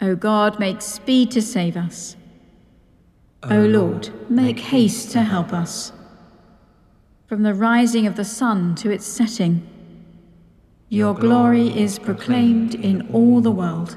O God, make speed to save us. O Lord, make haste to help us. From the rising of the sun to its setting, your glory is proclaimed in all the world.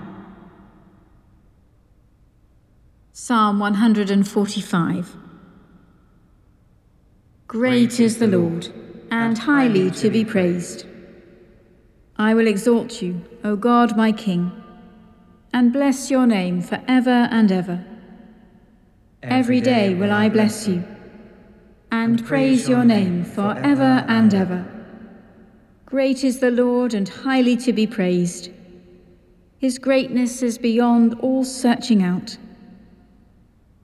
Psalm 145 Great is the Lord, and highly to be praised. I will exalt you, O God my King, and bless your name for ever and ever. Every day will I bless you, and praise your name for ever and ever. Great is the Lord, and highly to be praised. His greatness is beyond all searching out.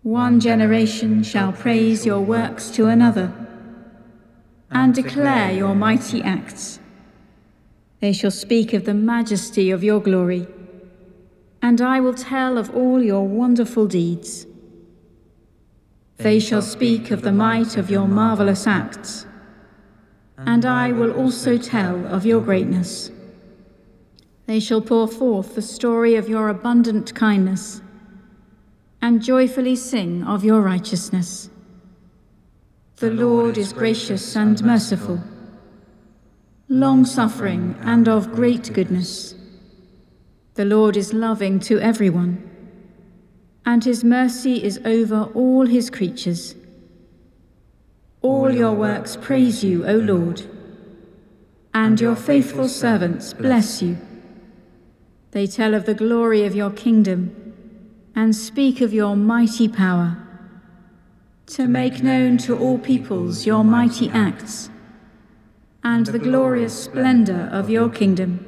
One generation shall praise your works to another and declare your mighty acts. They shall speak of the majesty of your glory, and I will tell of all your wonderful deeds. They shall speak of the might of your marvelous acts, and I will also tell of your greatness. They shall pour forth the story of your abundant kindness and joyfully sing of your righteousness. The Lord is gracious and merciful, long suffering and of great goodness. The Lord is loving to everyone, and his mercy is over all his creatures. All your works praise you, O Lord, and your faithful servants bless you. They tell of the glory of your kingdom and speak of your mighty power, to make known to all peoples your mighty acts and the glorious splendor of your kingdom.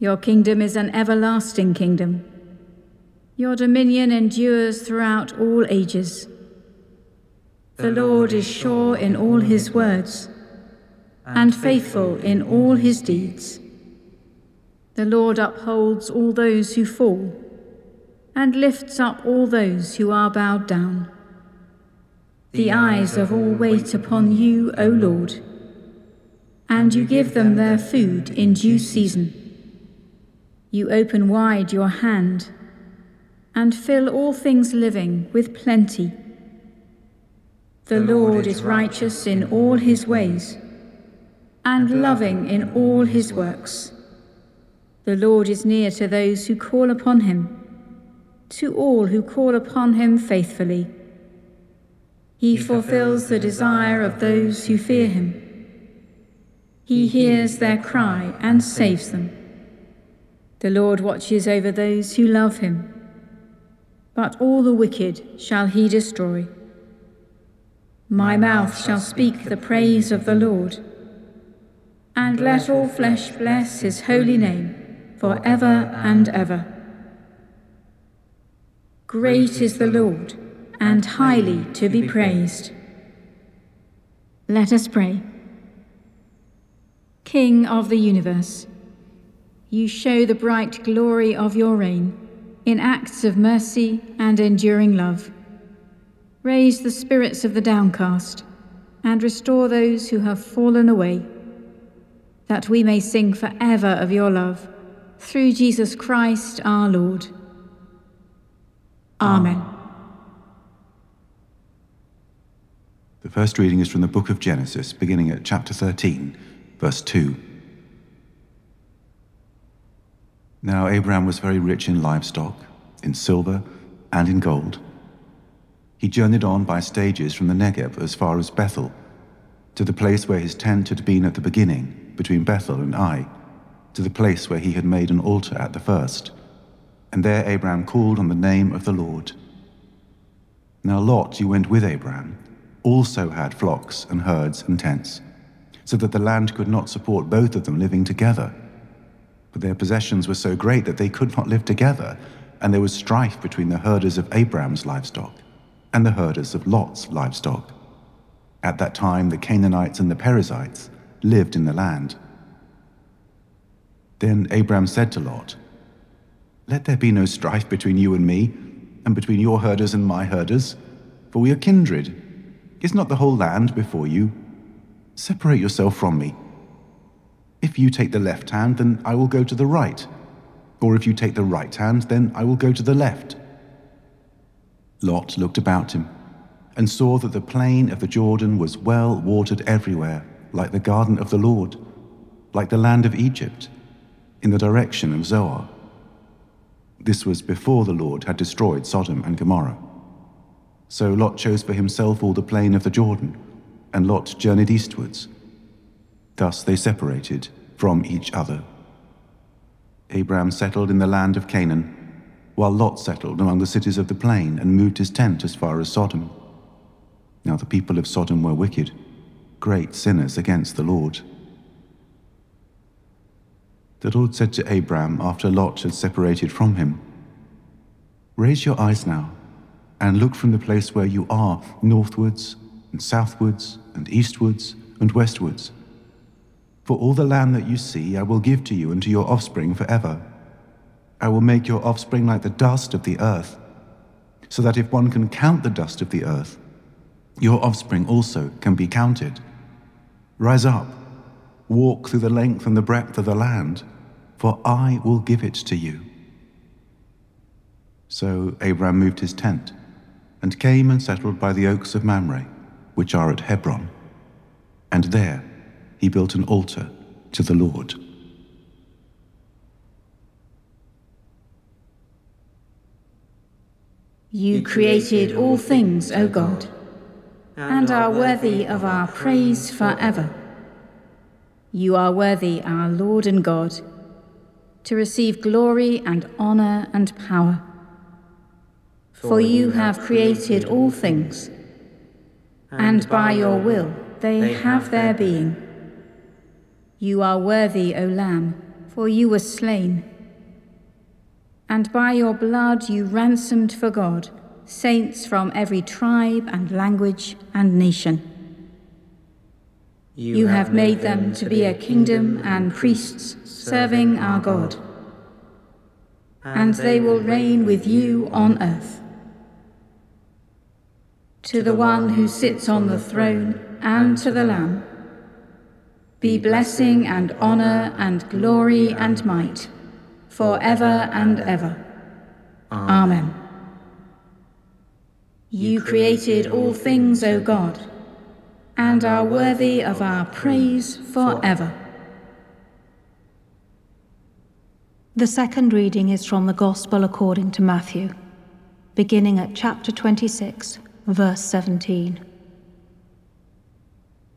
Your kingdom is an everlasting kingdom. Your dominion endures throughout all ages. The Lord is sure in all his words and faithful in all his deeds. The Lord upholds all those who fall and lifts up all those who are bowed down. The eyes of all wait upon you, O Lord, and you give them their food in due season. You open wide your hand and fill all things living with plenty. The Lord is righteous in all his ways and loving in all his works. The Lord is near to those who call upon him to all who call upon him faithfully. He fulfills the desire of those who fear him. He hears their cry and saves them. The Lord watches over those who love him, but all the wicked shall he destroy. My mouth shall speak the praise of the Lord, and let all flesh bless his holy name for ever and ever. Great is the Lord, and highly to be praised. Let us pray. King of the universe, you show the bright glory of your reign in acts of mercy and enduring love. Raise the spirits of the downcast and restore those who have fallen away, that we may sing forever of your love, through Jesus Christ our Lord. Amen. The first reading is from the book of Genesis, beginning at chapter 13, verse 2. Now Abraham was very rich in livestock, in silver, and in gold. He journeyed on by stages from the Negeb as far as Bethel, to the place where his tent had been at the beginning, between Bethel and Ai, to the place where he had made an altar at the first. And there Abraham called on the name of the Lord. Now Lot, who went with Abraham, also had flocks and herds and tents, so that the land could not support both of them living together. For their possessions were so great that they could not live together, and there was strife between the herders of Abraham's livestock and the herders of Lot's livestock. At that time, the Canaanites and the Perizzites lived in the land. Then Abraham said to Lot, let there be no strife between you and me, and between your herders and my herders, for we are kindred. Is not the whole land before you? Separate yourself from me. If you take the left hand, then I will go to the right. Or if you take the right hand, then I will go to the left. Lot looked about him and saw that the plain of the Jordan was well watered everywhere, like the garden of the Lord, like the land of Egypt, in the direction of Zoar. This was before the Lord had destroyed Sodom and Gomorrah. So Lot chose for himself all the plain of the Jordan, and Lot journeyed eastwards. Thus they separated from each other. Abraham settled in the land of Canaan, while Lot settled among the cities of the plain and moved his tent as far as Sodom. Now the people of Sodom were wicked, great sinners against the Lord. The Lord said to Abraham after Lot had separated from him, Raise your eyes now and look from the place where you are northwards and southwards and eastwards and westwards. For all the land that you see I will give to you and to your offspring forever. I will make your offspring like the dust of the earth, so that if one can count the dust of the earth, your offspring also can be counted. Rise up, walk through the length and the breadth of the land for I will give it to you. So Abraham moved his tent and came and settled by the oaks of Mamre, which are at Hebron. And there he built an altar to the Lord. You created all things, O God, and are worthy of our praise forever. You are worthy, our Lord and God, to receive glory and honour and power. For you have created all things, and by your will they have their being. You are worthy, O Lamb, for you were slain and by your blood you ransomed for God saints from every tribe and language and nation. You, you have made them to be a kingdom and priests serving our God, and they will reign with you on earth. To the one who sits on the throne and to the Lamb, be blessing and honour and glory and might forever and ever. Amen. You created all things, O God, and are worthy of our praise forever. The second reading is from the Gospel according to Matthew, beginning at chapter 26, verse 17.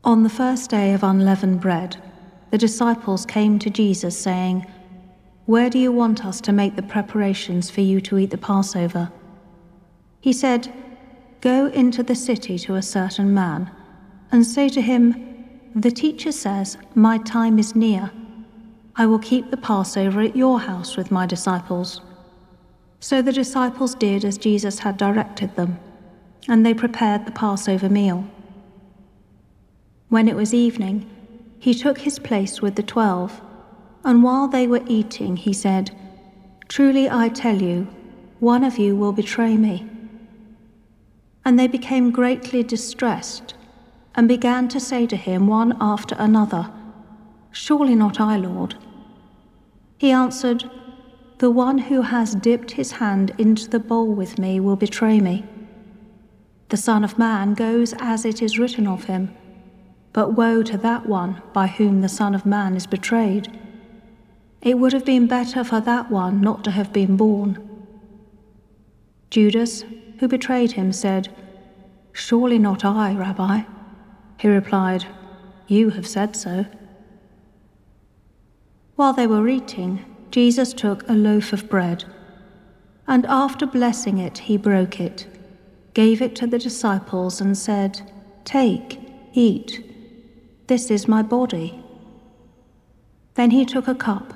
On the first day of unleavened bread, the disciples came to Jesus, saying, where do you want us to make the preparations for you to eat the Passover? He said, Go into the city to a certain man, and say to him, The teacher says, My time is near. I will keep the Passover at your house with my disciples. So the disciples did as Jesus had directed them, and they prepared the Passover meal. When it was evening, he took his place with the twelve. And while they were eating, he said, Truly I tell you, one of you will betray me. And they became greatly distressed, and began to say to him one after another, Surely not I, Lord. He answered, The one who has dipped his hand into the bowl with me will betray me. The Son of Man goes as it is written of him, but woe to that one by whom the Son of Man is betrayed. It would have been better for that one not to have been born. Judas, who betrayed him, said, Surely not I, Rabbi. He replied, You have said so. While they were eating, Jesus took a loaf of bread, and after blessing it, he broke it, gave it to the disciples, and said, Take, eat. This is my body. Then he took a cup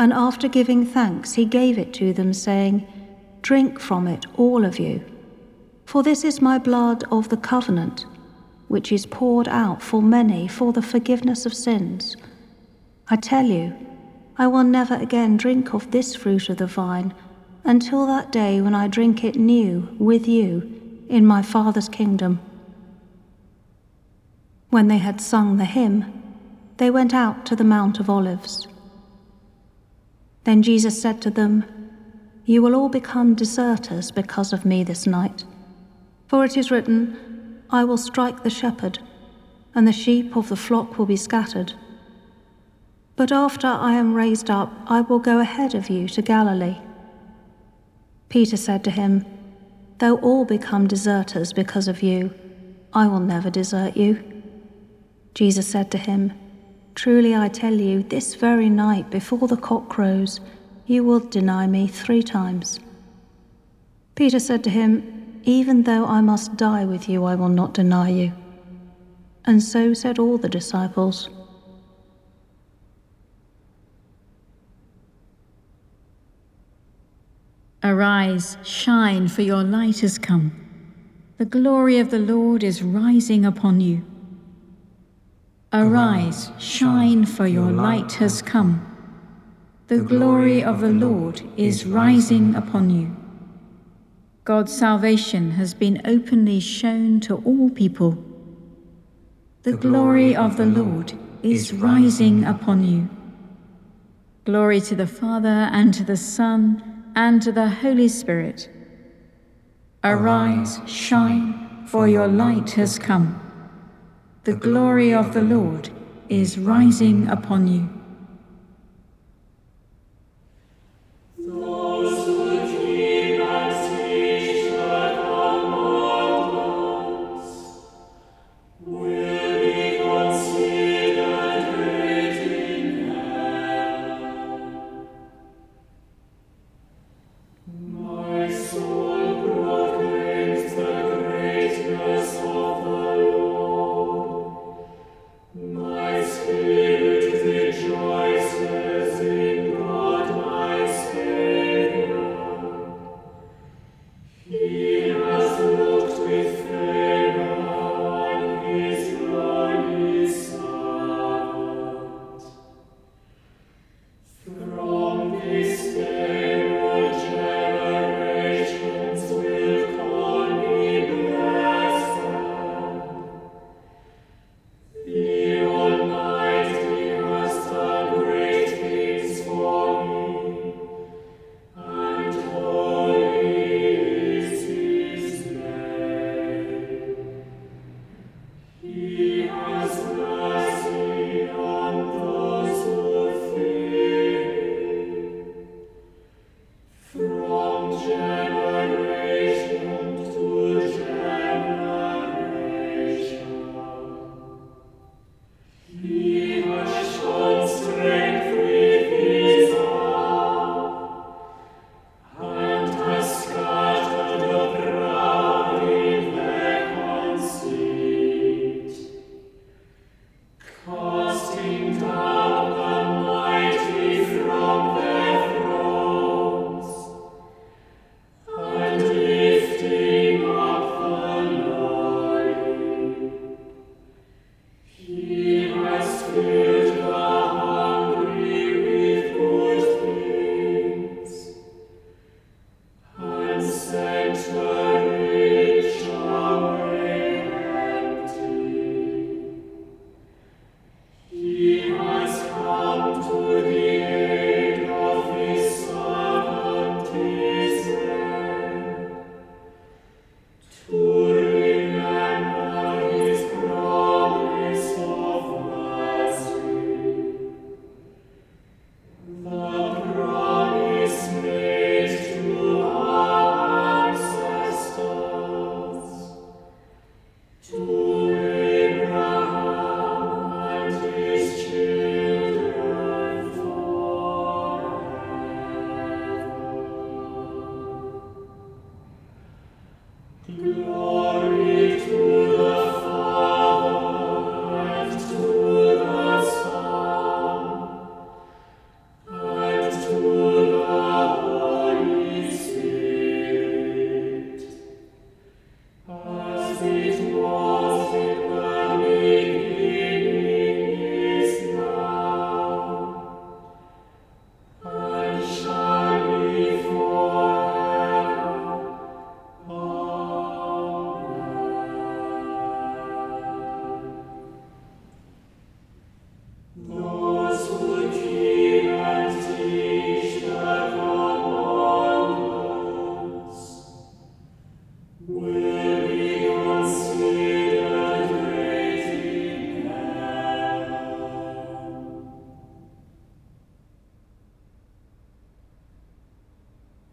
and after giving thanks, he gave it to them, saying, Drink from it, all of you. For this is my blood of the covenant, which is poured out for many for the forgiveness of sins. I tell you, I will never again drink of this fruit of the vine until that day when I drink it new with you in my Father's kingdom. When they had sung the hymn, they went out to the Mount of Olives. Then Jesus said to them, You will all become deserters because of me this night. For it is written, I will strike the shepherd, and the sheep of the flock will be scattered. But after I am raised up, I will go ahead of you to Galilee. Peter said to him, Though all become deserters because of you, I will never desert you. Jesus said to him, Truly I tell you, this very night before the cock crows, you will deny me three times. Peter said to him, Even though I must die with you, I will not deny you. And so said all the disciples. Arise, shine, for your light has come. The glory of the Lord is rising upon you. Arise, shine, for your light has come. The glory of the Lord is rising upon you. God's salvation has been openly shown to all people. The glory of the Lord is rising upon you. Glory to the Father, and to the Son, and to the Holy Spirit. Arise, shine, for your light has come. The glory of the Lord is rising upon you.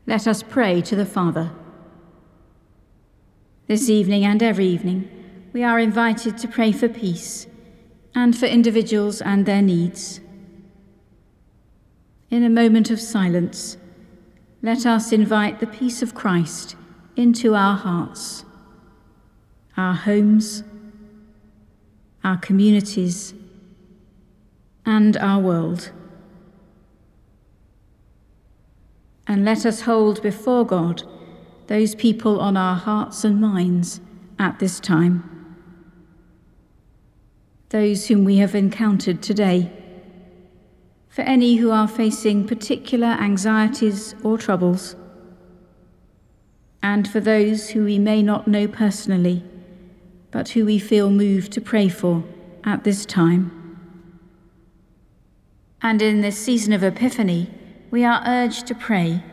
Let us pray to the Father. This evening and every evening, we are invited to pray for peace and for individuals and their needs. In a moment of silence, let us invite the peace of Christ into our hearts, our homes, our communities, and our world. And let us hold before God those people on our hearts and minds at this time. Those whom we have encountered today, for any who are facing particular anxieties or troubles, and for those who we may not know personally, but who we feel moved to pray for at this time. And in this season of Epiphany, we are urged to pray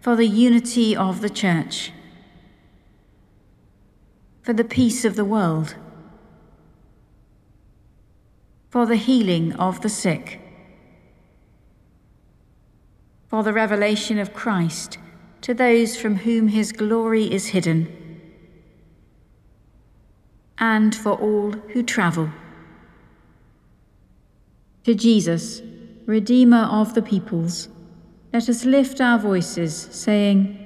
for the unity of the Church, for the peace of the world, for the healing of the sick, for the revelation of Christ to those from whom his glory is hidden, and for all who travel. To Jesus, Redeemer of the peoples, let us lift our voices, saying,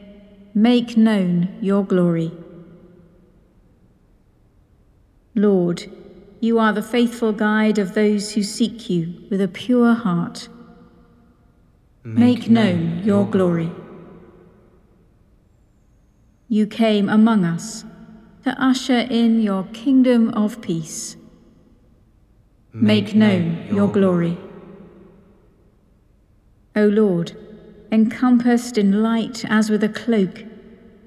Make known your glory. Lord, you are the faithful guide of those who seek you with a pure heart. Make, Make known your glory. You came among us to usher in your kingdom of peace. Make, Make known your glory. O Lord, encompassed in light as with a cloak,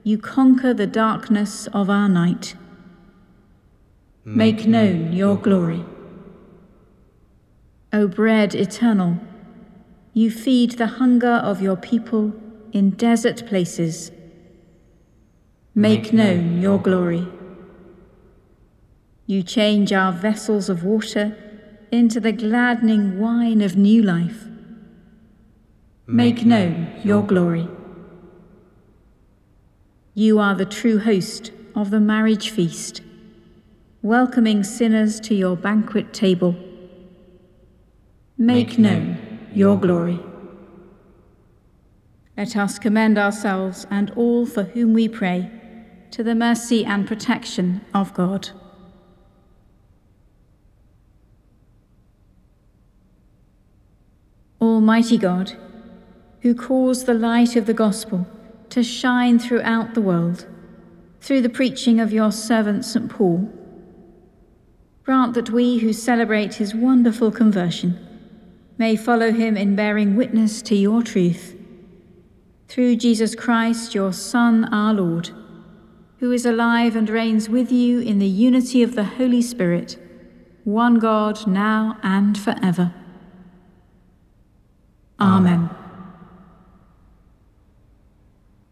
you conquer the darkness of our night. Make known your glory. O bread eternal, you feed the hunger of your people in desert places. Make known your glory. You change our vessels of water into the gladdening wine of new life. Make known your glory. You are the true host of the marriage feast, welcoming sinners to your banquet table. Make known your glory. Let us commend ourselves and all for whom we pray to the mercy and protection of God. Almighty God, who caused the light of the gospel to shine throughout the world through the preaching of your servant St. Paul. Grant that we who celebrate his wonderful conversion may follow him in bearing witness to your truth. Through Jesus Christ, your Son, our Lord, who is alive and reigns with you in the unity of the Holy Spirit, one God, now and forever. Amen.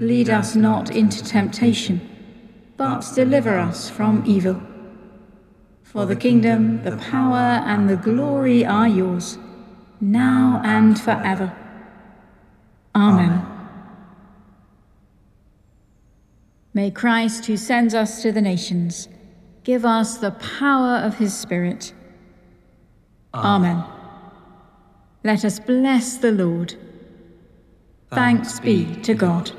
Lead us not into temptation, but deliver us from evil. For the kingdom, the power, and the glory are yours, now and forever. Amen. May Christ, who sends us to the nations, give us the power of his Spirit. Amen. Let us bless the Lord. Thanks be to God.